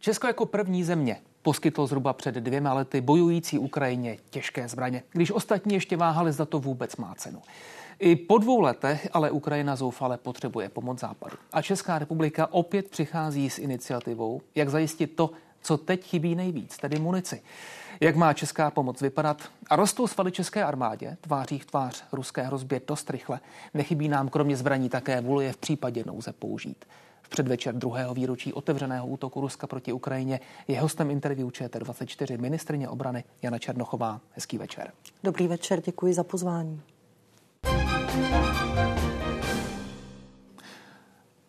Česko jako první země poskytlo zhruba před dvěma lety bojující Ukrajině těžké zbraně, když ostatní ještě váhali, zda to vůbec má cenu. I po dvou letech ale Ukrajina zoufale potřebuje pomoc západu. A Česká republika opět přichází s iniciativou, jak zajistit to, co teď chybí nejvíc, tedy munici. Jak má česká pomoc vypadat? A rostou svaly české armádě, tváří v tvář ruské hrozbě dost rychle. Nechybí nám kromě zbraní také vůle je v případě nouze použít. Předvečer druhého výročí otevřeného útoku Ruska proti Ukrajině je hostem interview ČT24 ministrině obrany Jana Černochová. Hezký večer. Dobrý večer, děkuji za pozvání.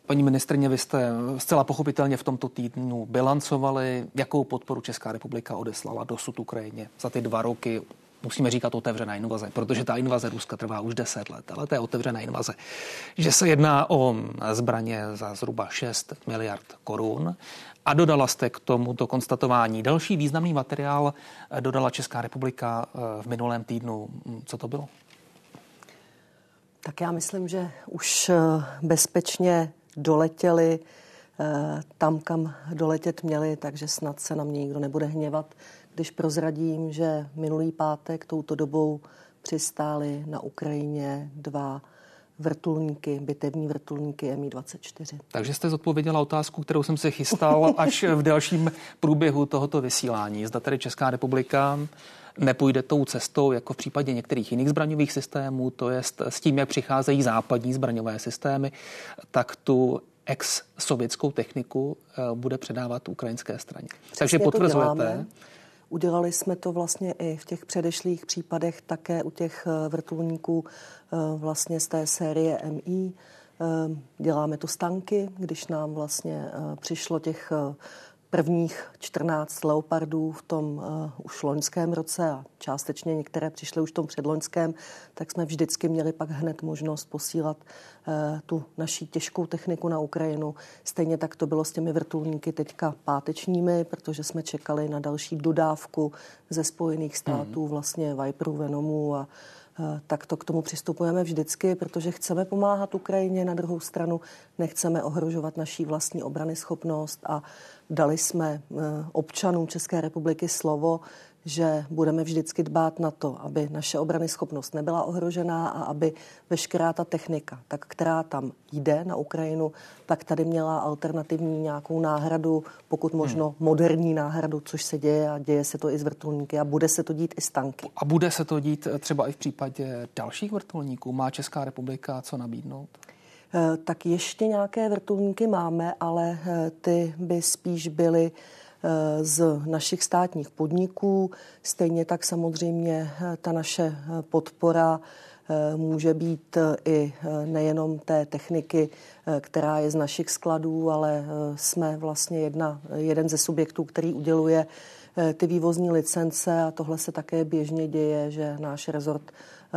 Paní ministrně, vy jste zcela pochopitelně v tomto týdnu bilancovali, jakou podporu Česká republika odeslala dosud Ukrajině za ty dva roky musíme říkat otevřená invaze, protože ta invaze Ruska trvá už 10 let, ale to je otevřená invaze. Že se jedná o zbraně za zhruba 6 miliard korun a dodala jste k tomuto konstatování další významný materiál, dodala Česká republika eh, v minulém týdnu. Co to bylo? Tak já myslím, že už eh, bezpečně doletěli eh, tam, kam doletět měli, takže snad se na mě nikdo nebude hněvat, když prozradím, že minulý pátek touto dobou přistály na Ukrajině dva vrtulníky, bitevní vrtulníky Mi-24. Takže jste zodpověděla otázku, kterou jsem se chystal až v dalším průběhu tohoto vysílání. Zda tedy Česká republika nepůjde tou cestou, jako v případě některých jiných zbraňových systémů, to je s tím, jak přicházejí západní zbraňové systémy, tak tu ex-sovětskou techniku eh, bude předávat ukrajinské straně. Přesně Takže potvrzujete. Udělali jsme to vlastně i v těch předešlých případech, také u těch eh, vrtulníků eh, vlastně z té série MI. Děláme to stanky, když nám vlastně přišlo těch prvních 14 leopardů v tom uh, už loňském roce a částečně některé přišly už v tom předloňském, tak jsme vždycky měli pak hned možnost posílat uh, tu naší těžkou techniku na Ukrajinu. Stejně tak to bylo s těmi vrtulníky teďka pátečními, protože jsme čekali na další dodávku ze Spojených států, mm. vlastně Viperů, Venomů a Eh, tak to k tomu přistupujeme vždycky, protože chceme pomáhat Ukrajině, na druhou stranu nechceme ohrožovat naší vlastní obrany schopnost a dali jsme eh, občanům České republiky slovo, že budeme vždycky dbát na to, aby naše obrany schopnost nebyla ohrožená a aby veškerá ta technika, tak která tam jde na Ukrajinu, tak tady měla alternativní nějakou náhradu, pokud možno hmm. moderní náhradu, což se děje a děje se to i z vrtulníky a bude se to dít i z tanky. A bude se to dít třeba i v případě dalších vrtulníků? Má Česká republika co nabídnout? Eh, tak ještě nějaké vrtulníky máme, ale eh, ty by spíš byly Eh, z našich státních podniků. Stejně tak samozřejmě ta naše podpora může být i nejenom té techniky, která je z našich skladů, ale jsme vlastně jedna, jeden ze subjektů, který uděluje ty vývozní licence a tohle se také běžně děje, že náš rezort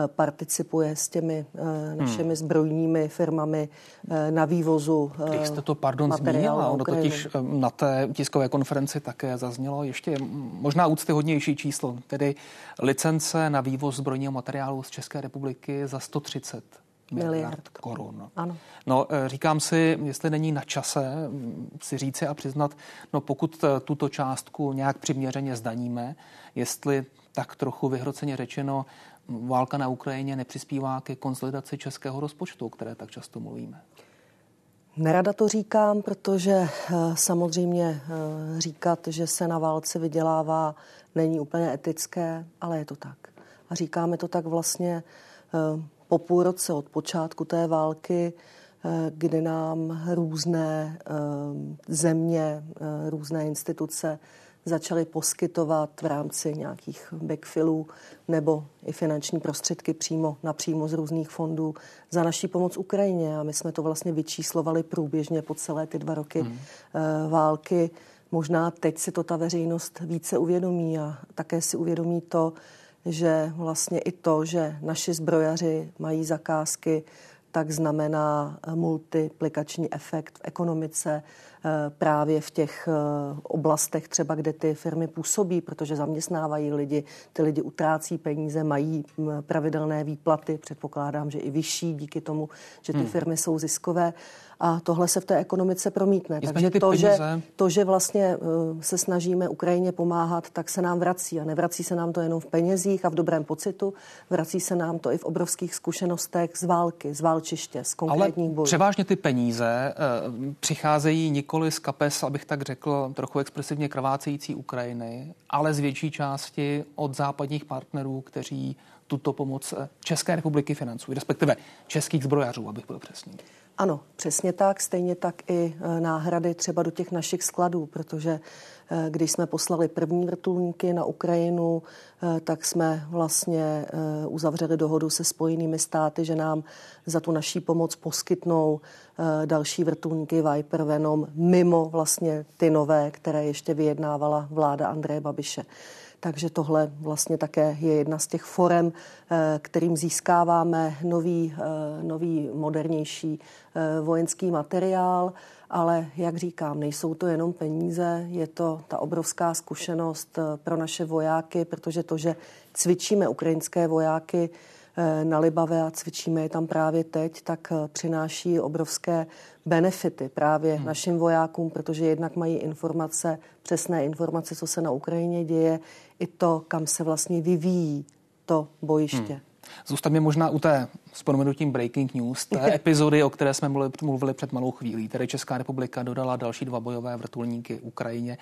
participuje s těmi eh, našimi hmm. zbrojními firmami eh, na vývozu Když jste to, pardon, zmínila, ono totiž eh, na té tiskové konferenci také zaznělo ještě možná úctyhodnější číslo, tedy licence na vývoz zbrojního materiálu z České republiky za 130 miliard, miliard korun. Ano. No, říkám si, jestli není na čase mm, si říci a přiznat, no pokud tuto částku nějak přiměřeně zdaníme, jestli tak trochu vyhroceně řečeno válka na Ukrajině nepřispívá ke konsolidaci českého rozpočtu, o které tak často mluvíme? Nerada to říkám, protože eh, samozřejmě eh, říkat, že se na válce vydělává, není úplně etické, ale je to tak. A říkáme to tak vlastně eh, po půl roce od počátku té války, kdy nám různé země, různé instituce začali poskytovat v rámci nějakých backfillů nebo i finanční prostředky přímo napřímo z různých fondů za naší pomoc Ukrajině. A my jsme to vlastně vyčíslovali průběžně po celé ty dva roky hmm. války. Možná teď si to ta veřejnost více uvědomí a také si uvědomí to, že vlastně i to, že naši zbrojaři mají zakázky, tak znamená multiplikační efekt v ekonomice právě v těch oblastech třeba, kde ty firmy působí, protože zaměstnávají lidi, ty lidi utrácí peníze, mají pravidelné výplaty, předpokládám, že i vyšší díky tomu, že ty hmm. firmy jsou ziskové a tohle se v té ekonomice promítne. Takže to že, to, že vlastně se snažíme Ukrajině pomáhat, tak se nám vrací. A nevrací se nám to jenom v penězích a v dobrém pocitu, vrací se nám to i v obrovských zkušenostech z války, z válčiště, z konkrétních Ale bojů. převážně ty peníze uh, přicházejí nikoli z kapes, abych tak řekl, trochu expresivně krvácející Ukrajiny, ale z větší části od západních partnerů, kteří tuto pomoc eh, České republiky financují, respektive českých zbrojařů, abych byl přesný. Ano, přesně tak. Stejně tak i e, náhrady třeba do těch našich skladů, protože když jsme poslali první vrtulníky na Ukrajinu, e, tak jsme vlastně uzavřeli dohodu se spojenými státy, že nám za tu naší pomoc poskytnou další vrtulníky Viper Venom mimo vlastně ty nové, které ještě vyjednávala vláda Andreje Babiše. Takže tohle vlastně také je jedna z těch forem, eh, kterým získáváme nový, eh, nový modernější eh, vojenský materiál, ale jak říkám, nejsou to jenom peníze, je to ta obrovská zkušenost pro naše vojáky, protože to, že cvičíme ukrajinské vojáky, Eh, na Libave a cvičíme je tam právě teď, tak eh, přináší obrovské benefity právě hmm. našim vojákům, protože jednak mají informace, přesné informace, co se na Ukrajině děje, i to, kam se vlastně vyvíjí to bojiště. Hmm. Zůstaňme možná u té s proměnutím breaking news, té epizody, o které jsme mluvili, před malou chvílí. Tedy Česká republika dodala další dva bojové vrtulníky Ukrajině.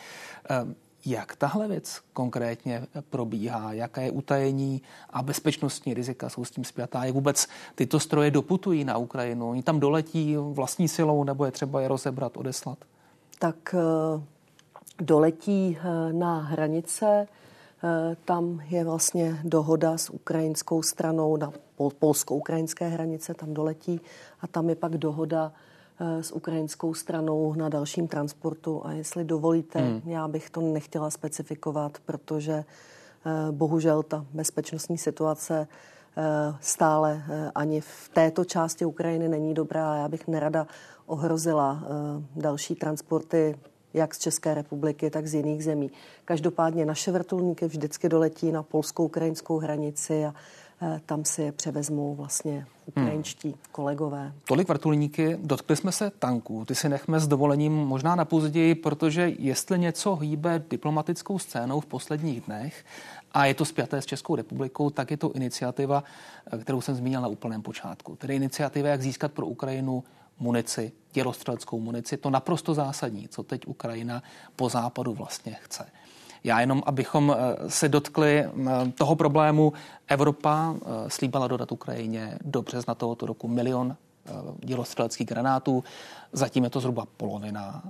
Ehm, jak tahle věc konkrétně probíhá? Jaké je utajení a bezpečnostní rizika jsou s tím zpětá? Jak vůbec tyto stroje doputují na Ukrajinu? Oni tam doletí vlastní silou nebo je třeba je rozebrat, odeslat? Tak eh, doletí eh, na hranice, tam je vlastně dohoda s ukrajinskou stranou na polsko-ukrajinské hranice, tam doletí a tam je pak dohoda Eh, s ukrajinskou stranou na dalším transportu. A jestli dovolíte, hmm. já bych to nechtěla specifikovat, protože eh, bohužel ta bezpečnostní situace eh, stále ani v této části Ukrajiny není dobrá. Já bych nerada ohrozila další transporty jak z České republiky, tak z jiných zemí. Každopádně naše vrtulníky vždycky doletí na polskou-ukrajinskou hranici a Eh, tam si je převezmou vlastně ukrajinští hmm. kolegové. Tolik vrtulníky, dotkli jsme se tanků, ty si nechme s dovolením možná na později, protože jestli něco hýbe diplomatickou scénou v posledních dnech a je to spjaté s Českou republikou, tak je to iniciativa, eh, kterou jsem zmínil na úplném počátku. Tedy iniciativa, jak získat pro Ukrajinu munici, dělostřeleckou munici, to naprosto zásadní, co teď Ukrajina po západu vlastně chce. Já jenom, abychom eh, se dotkli eh, toho problému, Evropa eh, slíbala dodat Ukrajině do března tohoto roku milion dělostřeleckých granátů. Zatím je to zhruba polovina,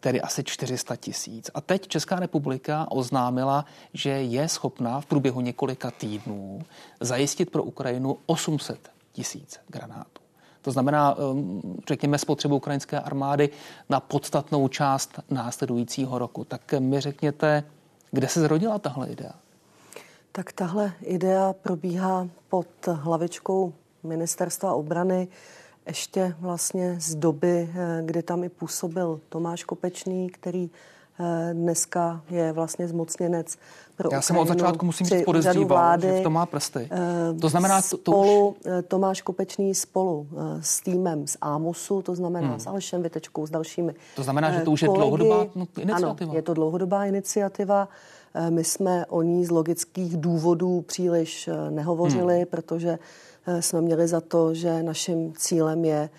tedy asi 400 tisíc. A teď Česká republika oznámila, že je schopná v průběhu několika týdnů zajistit pro Ukrajinu 800 tisíc granátů. To znamená, um, řekněme, spotřebu ukrajinské armády na podstatnou část následujícího roku. Tak mi řekněte, kde se zrodila tahle idea? Tak tahle idea probíhá pod hlavičkou ministerstva obrany ještě vlastně z doby, eh, kdy tam i působil Tomáš Kopečný, který dneska je vlastně zmocněnec pro Já jsem od začátku musím říct podezříval, že v tom má prsty. Eh, to znamená, to, to spolu, už... Eh, Tomáš Kopečný spolu eh, s týmem z Ámosu, to znamená hmm. s Alešem Vitečkou, s dalšími To znamená, že to už kolegy, je dlouhodobá iniciativa? Ano, je to dlouhodobá iniciativa. My jsme o ní z logických důvodů příliš nehovořili, hmm. protože jsme měli za to, že naším cílem je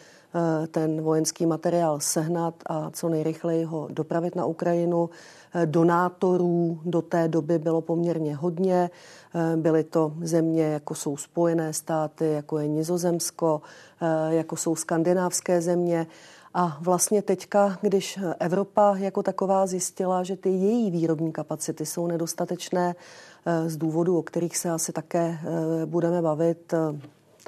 ten vojenský materiál sehnat a co nejrychleji ho dopravit na Ukrajinu. Donátorů do té doby bylo poměrně hodně. Byly to země, jako jsou Spojené státy, jako je Nizozemsko, jako jsou skandinávské země. A vlastně teďka, když Evropa jako taková zjistila, že ty její výrobní kapacity jsou nedostatečné z důvodů, o kterých se asi také budeme bavit,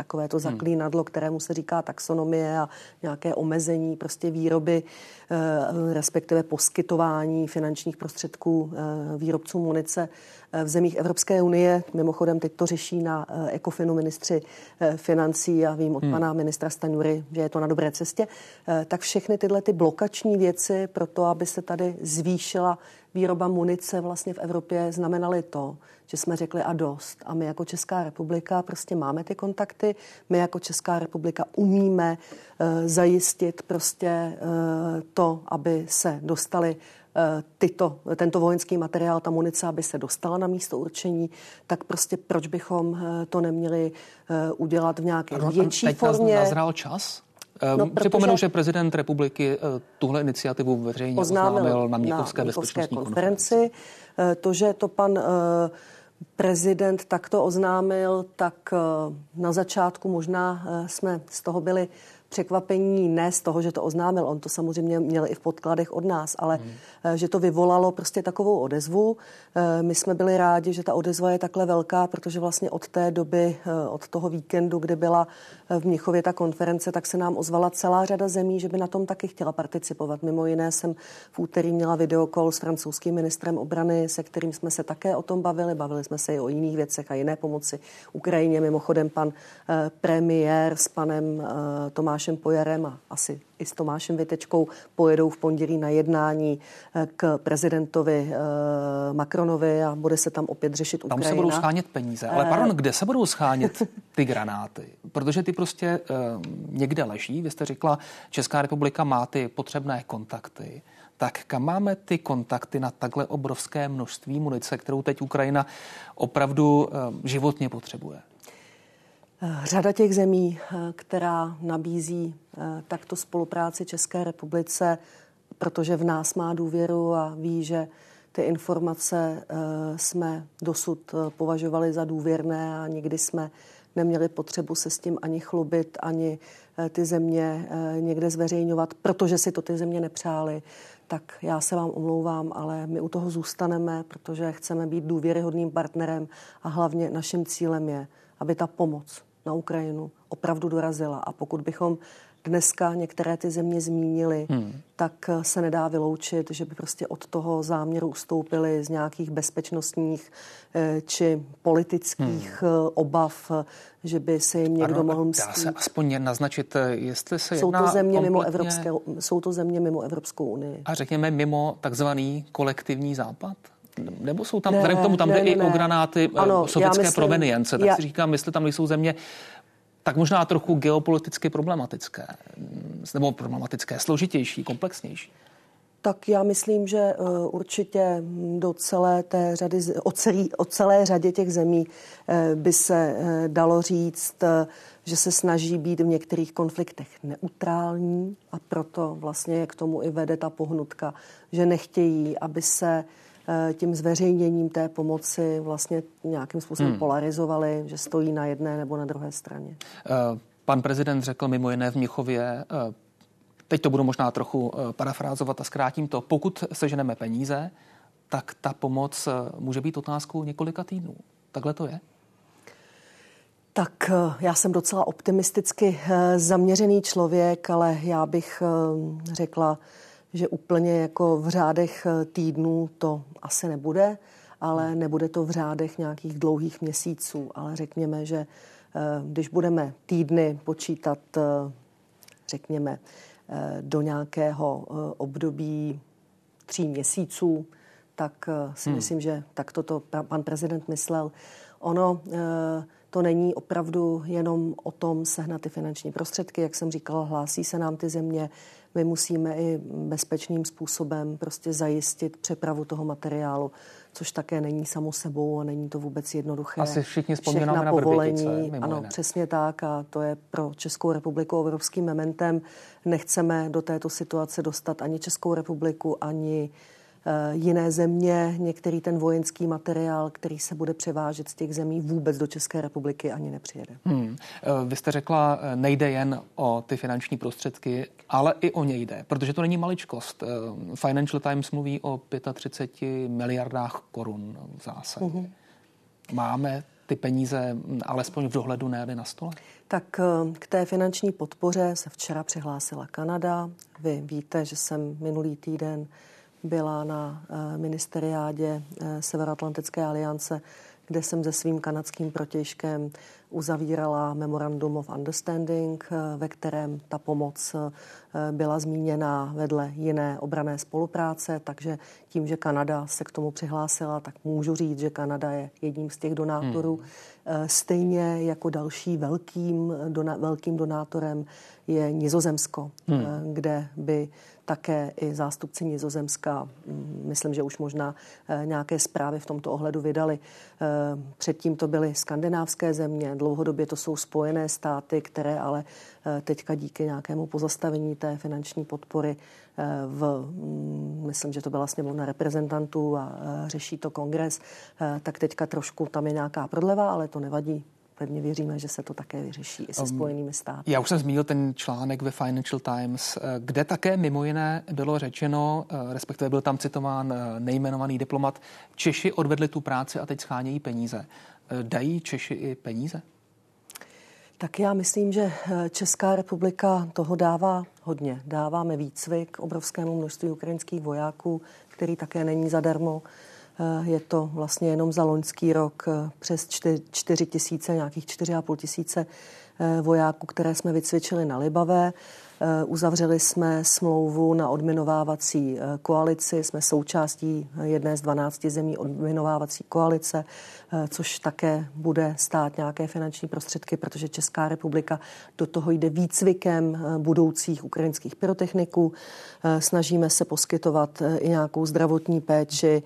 takové to hmm. zaklínadlo, kterému se říká taxonomie a nějaké omezení prostě výroby, respektive poskytování finančních prostředků eh, výrobcům munice v zemích Evropské unie. Mimochodem teď to řeší na Ekofinu ministři financí a vím od hmm. pana ministra Stanury, že je to na dobré cestě. Tak všechny tyhle ty blokační věci pro to, aby se tady zvýšila výroba munice vlastně v Evropě znamenaly to, že jsme řekli a dost. A my jako Česká republika prostě máme ty kontakty, my jako Česká republika umíme uh, zajistit prostě uh, to, aby se dostali eh, tyto, tento vojenský materiál, ta munice, aby se dostala na místo určení, tak prostě proč bychom to neměli udělat v nějaké ano, větší teď formě. nazral čas? No, Připomenu, že prezident republiky tuhle iniciativu veřejně oznámil, oznámil na Mnichovské, na bezpečnostní konferenci. konferenci. To, že to pan prezident takto oznámil, tak eh, na začátku možná eh, jsme z toho byli překvapení ne z toho, že to oznámil, on to samozřejmě měl i v podkladech od nás, ale hmm. že to vyvolalo prostě takovou odezvu. Eh, my jsme byli rádi, že ta odezva je takhle velká, protože vlastně od té doby, eh, od toho víkendu, kdy byla v Mnichově ta konference, tak se nám ozvala celá řada zemí, že by na tom taky chtěla participovat. Mimo jiné jsem v úterý měla videokol s francouzským ministrem obrany, se kterým jsme se také o tom bavili. Bavili jsme se i o jiných věcech a jiné pomoci Ukrajině. Mimochodem pan premiér s panem Tomášem Tomášem Pojarem a asi i s Tomášem Vitečkou pojedou v pondělí na jednání eh, k prezidentovi eh, Macronovi a bude se tam opět řešit Ukrajina. Tam se budou schánět peníze. Ale pardon, eh, kde se budou schánět ty granáty? Protože ty prostě někde leží. Vy jste řekla, Česká republika má ty potřebné kontakty tak kam máme ty kontakty na takhle obrovské množství munice, kterou teď Ukrajina opravdu životně potřebuje? Řada těch zemí, eh, která nabízí eh, takto spolupráci České republice, protože v nás má důvěru a ví, že ty informace eh, jsme dosud považovali za důvěrné a nikdy jsme neměli potřebu se s tím ani chlubit, ani ty země někde zveřejňovat, protože si to ty země nepřáli. Tak já se vám omlouvám, ale my u toho zůstaneme, protože chceme být důvěryhodným partnerem a hlavně naším cílem je, aby ta pomoc na Ukrajinu opravdu dorazila. A pokud bychom dneska některé ty země zmínili, hmm. tak se nedá vyloučit, že by prostě od toho záměru ustoupili z nějakých bezpečnostních eh, či politických hmm. Eh, obav, že by se jim někdo ano, mohl mstít. Dá se aspoň naznačit, eh, jestli se jsou jedná to země kompletně... mimo Evropské, Jsou to země mimo Evropskou unii. A řekněme mimo takzvaný kolektivní západ? Nebo jsou tam, ne, k tomu tam ne, jde ne, i ne. o granáty eh, ano, sovětské myslím, provenience, tak já... si říkám, jestli tam nejsou země tak možná trochu geopoliticky problematické, nebo problematické, složitější, komplexnější. Tak já myslím, že uh, určitě do celé té řady, o, celý, o celé řadě těch zemí uh, by se dalo říct, že se snaží být v některých konfliktech neutrální a proto vlastně k tomu i vede ta pohnutka, že nechtějí, aby se Eh, tím zveřejněním té pomoci vlastně nějakým způsobem hmm. polarizovali, že stojí na jedné nebo na druhé straně. Eh, pan prezident řekl mimo jiné v Mnichově, eh, teď to budu možná trochu parafrázovat a zkrátím to, pokud seženeme peníze, tak ta pomoc může být otázkou několika týdnů. Takhle to je? Tak já jsem docela optimisticky zaměřený člověk, ale já bych řekla, že úplně jako v řádech eh, týdnů to asi nebude, ale nebude to v řádech nějakých dlouhých měsíců, ale řekněme, že eh, když budeme týdny počítat, eh, řekněme, do nějakého období tří měsíců, tak si hmm. myslím, že tak toto pan prezident myslel. Ono to není opravdu jenom o tom sehnat ty finanční prostředky, jak jsem říkala, hlásí se nám ty země, my musíme i bezpečným způsobem prostě zajistit přepravu toho materiálu, což také není samo sebou a není to vůbec jednoduché. Asi všichni vzpomínáme na povolení. Vrbětice, ano, jiné. přesně tak a to je pro Českou republiku obrovským mementem. Nechceme do této situace dostat ani Českou republiku, ani jiné země, některý ten vojenský materiál, který se bude převážet z těch zemí, vůbec do České republiky ani nepřijede. Hmm. Eh, vy jste řekla, eh, nejde jen o ty finanční prostředky, ale i o ně jde, protože to není maličkost. Financial Times mluví o 35 miliardách korun v zásadě. Hmm. Máme ty peníze alespoň v dohledu nejeli na stole? Tak eh, k té finanční podpoře se včera přihlásila Kanada. Vy víte, že jsem minulý týden byla na eh, ministeriádě eh, Severoatlantické aliance, kde jsem se svým kanadským protěžkem uzavírala Memorandum of Understanding, ve kterém ta pomoc byla zmíněna vedle jiné obrané spolupráce, takže tím, že Kanada se k tomu přihlásila, tak můžu říct, že Kanada je jedním z těch donátorů. Hmm. Stejně jako další velkým, dona, velkým donátorem je Nizozemsko, hmm. kde by také i zástupci Nizozemska, mm, myslím, že už možná eh, nějaké zprávy v tomto ohledu vydali. Eh, předtím to byly skandinávské země, dlouhodobě to jsou spojené státy, které ale eh, teďka díky nějakému pozastavení té finanční podpory v, mm, myslím, že to byla sněmovna reprezentantů a řeší to kongres, tak teďka trošku tam je nějaká prodleva, ale to nevadí pevně věříme, že se to také vyřeší i se um, Spojenými státy. Já už jsem zmínil ten článek ve Financial Times, eh, kde také mimo jiné bylo řečeno, eh, respektive byl tam citován eh, nejmenovaný diplomat, Češi odvedli tu práci a teď schánějí peníze. Dají Češi i peníze? Tak já myslím, že Česká republika toho dává hodně. Dáváme výcvik obrovskému množství ukrajinských vojáků, který také není zadarmo. Eh, je to vlastně jenom za loňský rok eh, přes 4 tisíce, nějakých 4,5 tisíce eh, vojáků, které jsme vycvičili na Libavé. Uzavřeli jsme smlouvu na odminovávací koalici, jsme součástí jedné z 12 zemí odminovávací koalice, což také bude stát nějaké finanční prostředky, protože Česká republika do toho jde výcvikem budoucích ukrajinských pyrotechniků. Snažíme se poskytovat i nějakou zdravotní péči,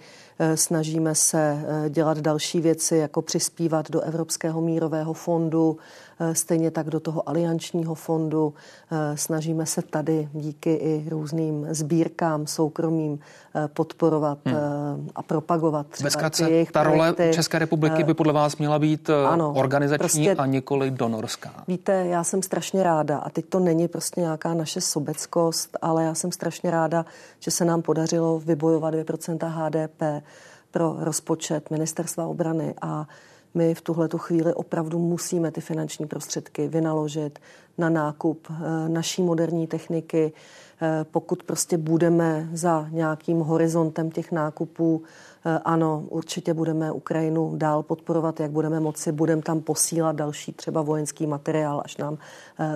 snažíme se eh, dělat další věci, jako přispívat do Evropského mírového fondu, eh, stejně tak do toho aliančního fondu. Snažíme se tady díky i různým sbírkám soukromým podporovat hmm. a propagovat třeba Bezkratce, jejich ta role projekty. České republiky by podle vás měla být ano, organizační prostě, a nikoli donorská. Víte, já jsem strašně ráda a teď to není prostě nějaká naše sobeckost, ale já jsem strašně ráda, že se nám podařilo vybojovat 2% HDP pro rozpočet ministerstva obrany a my v tuhle chvíli opravdu musíme ty finanční prostředky vynaložit na nákup eh, naší moderní techniky. Eh, pokud prostě budeme za nějakým horizontem těch nákupů, eh, ano, určitě budeme Ukrajinu dál podporovat, jak budeme moci, budeme tam posílat další třeba vojenský materiál, až nám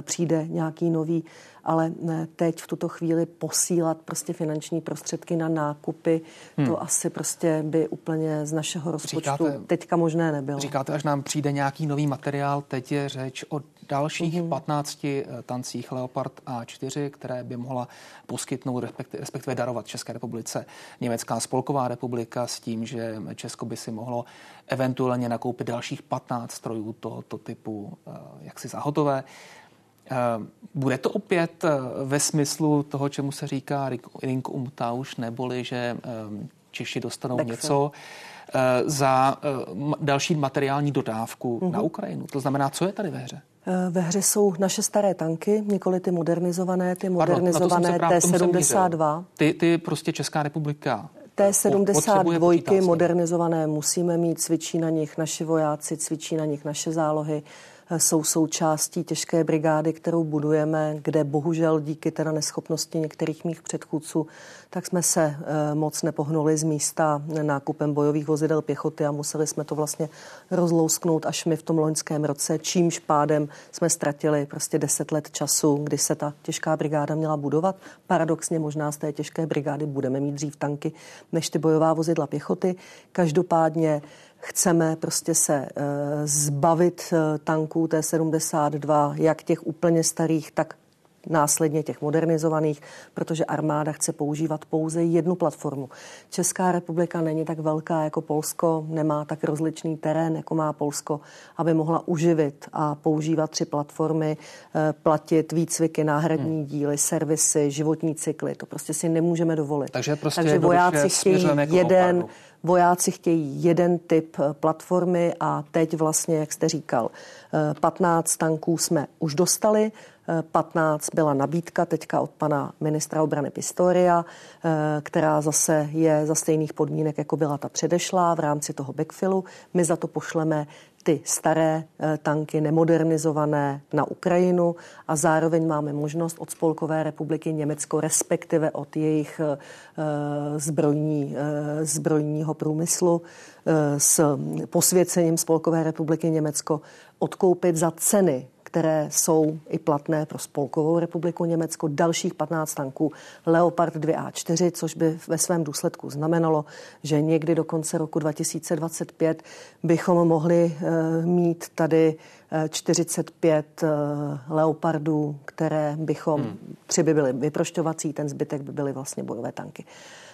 přijde nějaký nový ale teď v tuto chvíli posílat prostě finanční prostředky na nákupy, hmm. to asi prostě by úplně z našeho rozpočtu říkáte, teďka možné nebylo. Říkáte, až nám přijde nějaký nový materiál, teď je řeč o dalších hmm 15 eh, tancích Leopard A4, které by mohla poskytnout, respektive darovat České republice Německá spolková republika s tím, že Česko by si mohlo eventuálně nakoupit dalších 15 strojů tohoto typu eh, jaksi zahotové. Bude to opět eh, ve smyslu toho, čemu se říká Ring Umtausch, neboli že eh, Češi dostanou Backfill. něco za další materiální dodávku uh-huh. na Ukrajinu. To znamená, co je tady ve hře? Ve hře jsou naše staré tanky, nikoli ty modernizované, ty modernizované Pardon, T-72. Ty, ty prostě Česká republika T-72 modernizované musíme mít, cvičí na nich naši vojáci, cvičí na nich naše zálohy jsou součástí těžké brigády, kterou budujeme, kde bohužel díky teda neschopnosti některých mých předchůdců, tak jsme se eh, moc nepohnuli z místa nákupem bojových vozidel pěchoty a museli jsme to vlastně rozlousknout až my v tom loňském roce, čímž pádem jsme ztratili prostě deset let času, kdy se ta těžká brigáda měla budovat. Paradoxně možná z té těžké brigády budeme mít dřív tanky než ty bojová vozidla pěchoty. Každopádně chceme prostě se e, zbavit e, tanků T-72, jak těch úplně starých, tak následně těch modernizovaných, protože armáda chce používat pouze jednu platformu. Česká republika není tak velká jako Polsko, nemá tak rozličný terén, jako má Polsko, aby mohla uživit a používat tři platformy, e, platit výcviky, náhradní hmm. díly, servisy, životní cykly. To prostě si nemůžeme dovolit. Takže, prostě Takže vojáci chtějí jeden, opravdu Vojáci chtějí jeden typ eh, platformy a teď vlastně, jak jste říkal, 15 eh, tanků jsme už dostali. 15 byla nabídka teďka od pana ministra obrany Pistoria, která zase je za stejných podmínek, jako byla ta předešlá v rámci toho backfilu. My za to pošleme ty staré eh, tanky nemodernizované na Ukrajinu a zároveň máme možnost od Spolkové republiky Německo, respektive od jejich eh, zbrojní, eh, zbrojního průmyslu s posvěcením Spolkové republiky Německo odkoupit za ceny, které jsou i platné pro Spolkovou republiku Německo, dalších 15 tanků Leopard 2A4, což by ve svém důsledku znamenalo, že někdy do konce roku 2025 bychom mohli eh, mít tady 45 eh, eh, Leopardů, které bychom, hmm. tři by byly vyprošťovací, ten zbytek by byly vlastně bojové tanky.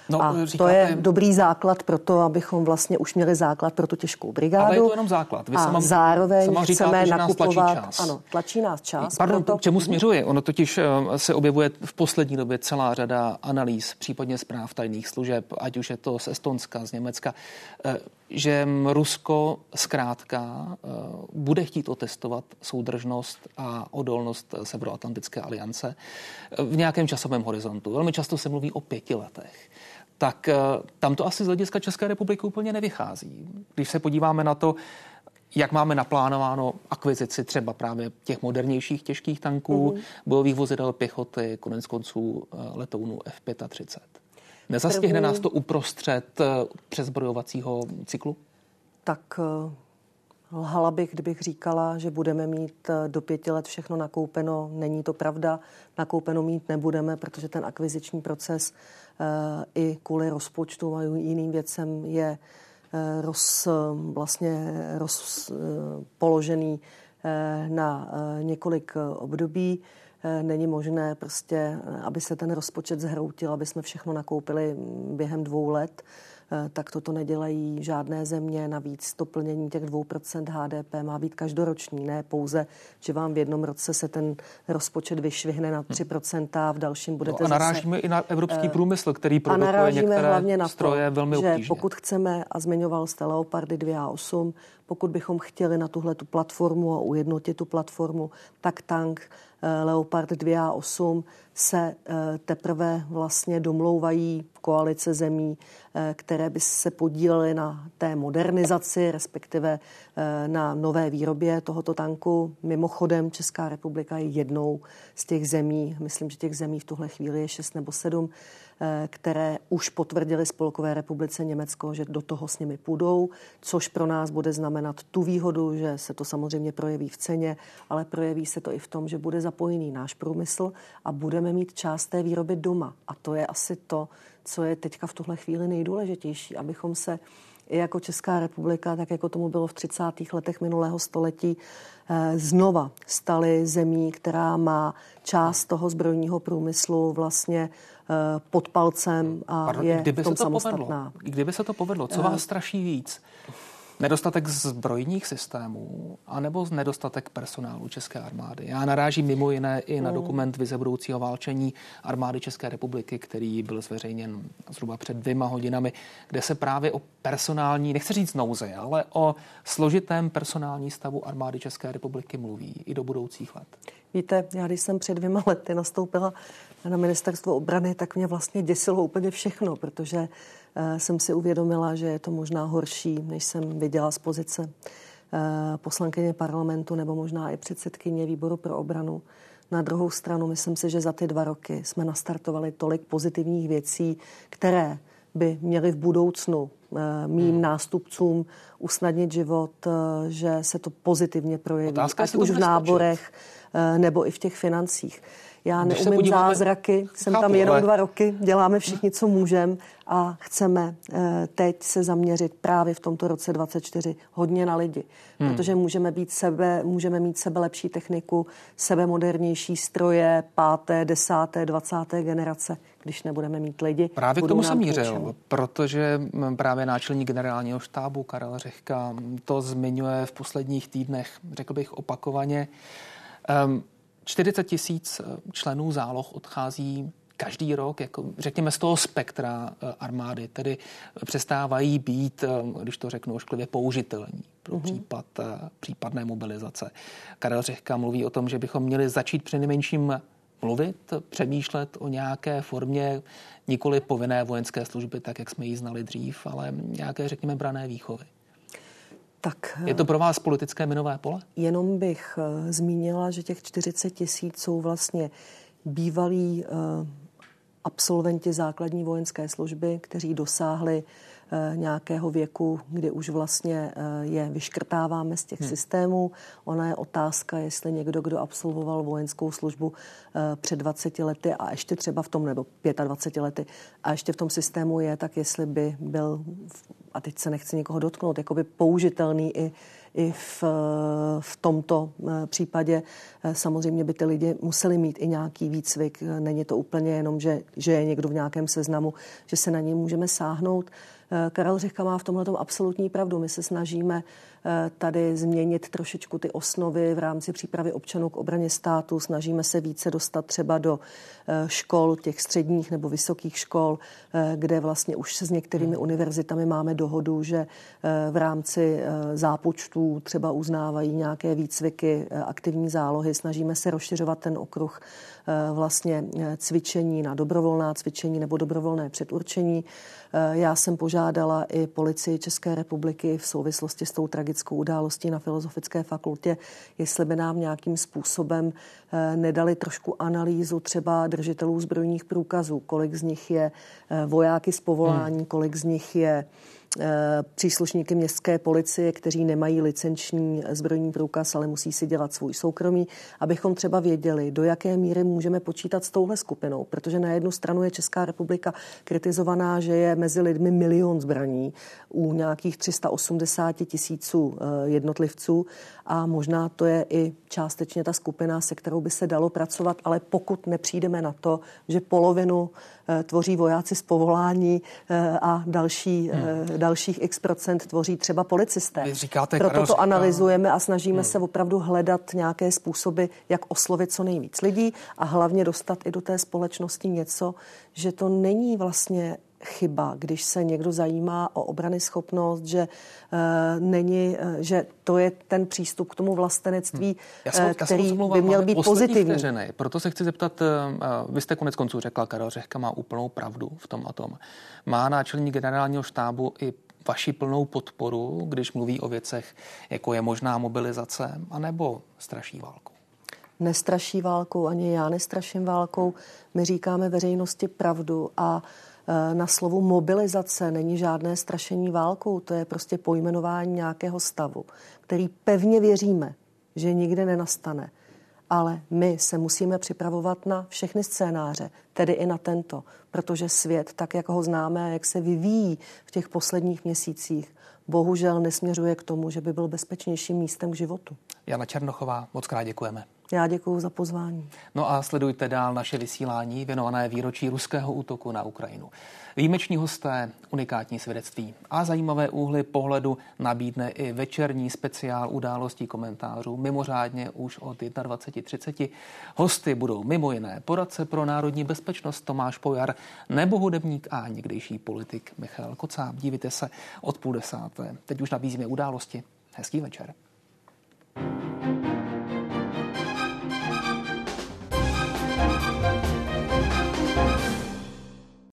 No, a říkáte... to je dobrý základ pro to, abychom vlastně už měli základ pro tu těžkou brigádu. Ale je to jenom základ. Vy a sama, zároveň sama říkáte, chceme nakupovat. Tlačí čas. Ano, tlačí nás čas. Pardon, proto... k čemu směřuje? Ono totiž eh, se objevuje v poslední době celá řada analýz, případně zpráv tajných služeb, ať už je to z Estonska, z Německa, eh, že Rusko zkrátka eh, bude chtít otestovat soudržnost a odolnost Severoatlantické aliance v nějakém časovém horizontu. Velmi často se mluví o pěti letech tak eh, tam to asi z hlediska České republiky úplně nevychází. Když se podíváme na to, jak máme naplánováno akvizici třeba právě těch modernějších těžkých tanků, mm-hmm. bojových vozidel pěchoty, konec konců eh, letounů F-35. Nezastihne První... nás to uprostřed eh, přezbrojovacího cyklu? Tak Lhala bych, kdybych říkala, že budeme mít do pěti let všechno nakoupeno. Není to pravda. Nakoupeno mít nebudeme, protože ten akviziční proces i kvůli rozpočtu a jiným věcem je eh, roz, vlastně rozpoložený eh, na eh, několik období. Není možné prostě, aby se ten rozpočet zhroutil, aby jsme všechno nakoupili během dvou let. Eh, tak toto nedělají žádné země. Navíc to plnění těch 2% HDP má být každoroční, ne pouze, že vám v jednom roce se ten rozpočet vyšvihne na 3% a v dalším budete no a narážíme zase, i na evropský eh, průmysl, který produkuje některé hlavně na stroje to, velmi že obtížně. pokud chceme, a zmiňoval jste Leopardy 2 a 8, pokud bychom chtěli na tuhle tu platformu a ujednotit tu platformu, tak tank Leopard 2 a 8 se teprve vlastně domlouvají koalice zemí, eh, které by se podílely na té modernizaci, respektive eh, na nové výrobě tohoto tanku. Mimochodem, Česká republika je jednou z těch zemí, myslím, že těch zemí v tuhle chvíli je šest nebo sedm, Eh, které už potvrdili Spolkové republice Německo, že do toho s nimi půjdou, což pro nás bude znamenat tu výhodu, že se to samozřejmě projeví v ceně, ale projeví se to i v tom, že bude zapojený náš průmysl a budeme mít část té výroby doma. A to je asi to, co je teďka v tuhle chvíli nejdůležitější, abychom se i jako Česká republika, tak jako tomu bylo v 30. letech minulého století, eh, znova stali zemí, která má část toho zbrojního průmyslu vlastně Eh, pod palcem a Pardon, je kdyby v tom se to samostatná. Povedlo, kdyby se to povedlo, co vás straší víc? Nedostatek zbrojních systémů anebo nedostatek personálu České armády. Já narážím mimo jiné i na hmm. dokument vize budoucího válčení armády České republiky, který byl zveřejněn zhruba před dvěma hodinami, kde se právě o personální, nechci říct nouze, ale o složitém personální stavu armády České republiky mluví i do budoucích let. Víte, já když jsem před dvěma lety nastoupila na ministerstvo obrany, tak mě vlastně děsilo úplně všechno, protože jsem si uvědomila, že je to možná horší, než jsem viděla z pozice eh, poslankyně parlamentu nebo možná i předsedkyně výboru pro obranu. Na druhou stranu myslím si, že za ty dva roky jsme nastartovali tolik pozitivních věcí, které by měly v budoucnu eh, mým hmm. nástupcům usnadnit život, že se to pozitivně projeví. Otázka, ať už v náborech, nebo i v těch financích. Já Když neumím podíváme... zázraky, jsem Chápu, tam jenom ale... dva roky, děláme všichni, co můžeme a chceme eh, teď se zaměřit právě v tomto roce 24 hodně na lidi, hmm. protože můžeme být sebe, můžeme mít sebe lepší techniku, sebe modernější stroje, páté, desáté, dvacáté generace, když nebudeme mít lidi. Právě k tomu jsem mířil, protože právě náčelník generálního štábu Karel Řehka to zmiňuje v posledních týdnech, řekl bych opakovaně. Um, 40 tisíc eh, členů záloh odchází každý rok, jako řekněme z toho spektra eh, armády, tedy přestávají být, eh, když to řeknu ošklivě, použitelní pro mm-hmm. případ případné mobilizace. Karel Řehka mluví o tom, že bychom měli začít přinejmenším mluvit, přemýšlet o nějaké formě nikoli povinné vojenské služby, tak jak jsme ji znali dřív, ale nějaké, řekněme, brané výchovy. Tak, je to pro vás politické minové pole? Jenom bych uh, zmínila, že těch 40 tisíc jsou vlastně bývalí uh, absolventi základní vojenské služby, kteří dosáhli Eh, nějakého věku, kdy už vlastně eh, je vyškrtáváme z těch hmm. systémů. Ona je otázka, jestli někdo, kdo absolvoval vojenskou službu eh, před 20 lety a ještě třeba v tom, nebo 25 lety, a ještě v tom systému je, tak jestli by byl, a teď se nechci někoho dotknout, jakoby použitelný i i v, v tomto případě. Samozřejmě by ty lidi museli mít i nějaký výcvik. Není to úplně jenom, že, že je někdo v nějakém seznamu, že se na něj můžeme sáhnout. Karel Řehka má v tomhle absolutní pravdu. My se snažíme tady změnit trošičku ty osnovy v rámci přípravy občanů k obraně státu. Snažíme se více dostat třeba do eh, škol, těch středních nebo vysokých škol, kde vlastně už se s některými hmm. univerzitami máme dohodu, že v rámci zápočtů třeba uznávají nějaké výcviky, aktivní zálohy. Snažíme se rozšiřovat ten okruh vlastně cvičení na dobrovolná cvičení nebo dobrovolné předurčení. Eh, já jsem požádala i policii České republiky v souvislosti s tou tragickou událostí na Filozofické fakultě, jestli by nám nějakým způsobem eh, nedali trošku analýzu třeba držitelů zbrojních průkazů, kolik z nich je eh, vojáky z povolání, hmm. kolik z nich je příslušníky městské policie, kteří nemají licenční zbrojní průkaz, ale musí si dělat svůj soukromý, abychom třeba věděli, do jaké míry můžeme počítat s touhle skupinou, protože na jednu stranu je Česká republika kritizovaná, že je mezi lidmi milion zbraní u nějakých 380 tisíců eh, jednotlivců. A možná to je i částečně ta skupina, se kterou by se dalo pracovat, ale pokud nepřijdeme na to, že polovinu eh, tvoří vojáci z povolání a další, hmm dalších x procent tvoří třeba policisté. Vy říkáte, Proto to analyzujeme a snažíme hmm. se opravdu hledat nějaké způsoby, jak oslovit co nejvíc lidí a hlavně dostat i do té společnosti něco, že to není vlastně chyba, když se někdo zajímá o obrany schopnost, že uh, není, uh, že to je ten přístup k tomu vlastenectví, hmm. já jsem, uh, který já by měl být pozitivní. Vteřiny. Proto se chci zeptat, uh, vy jste konec konců řekla, Karel Řehka má úplnou pravdu v tom a tom. Má náčelník generálního štábu i vaši plnou podporu, když mluví o věcech, jako je možná mobilizace, anebo straší válku? Nestraší válkou, ani já nestraším válkou. My říkáme veřejnosti pravdu a e, na slovu mobilizace není žádné strašení válkou, to je prostě pojmenování nějakého stavu, který pevně věříme, že nikdy nenastane ale my se musíme připravovat na všechny scénáře, tedy i na tento, protože svět, tak jak ho známe, jak se vyvíjí v těch posledních měsících, bohužel nesměřuje k tomu, že by byl bezpečnějším místem k životu. Jana Černochová, moc krát děkujeme. Já děkuji za pozvání. No a sledujte dál naše vysílání věnované výročí ruského útoku na Ukrajinu. Výjimeční hosté, unikátní svědectví a zajímavé úhly pohledu nabídne i večerní speciál událostí komentářů, mimořádně už od 21.30. Hosty budou mimo jiné poradce pro národní bezpečnost Tomáš Pojar nebo hudebník a někdejší politik Michal Kocáb. Dívejte se od půl desáté. Teď už nabízíme události. Hezký večer.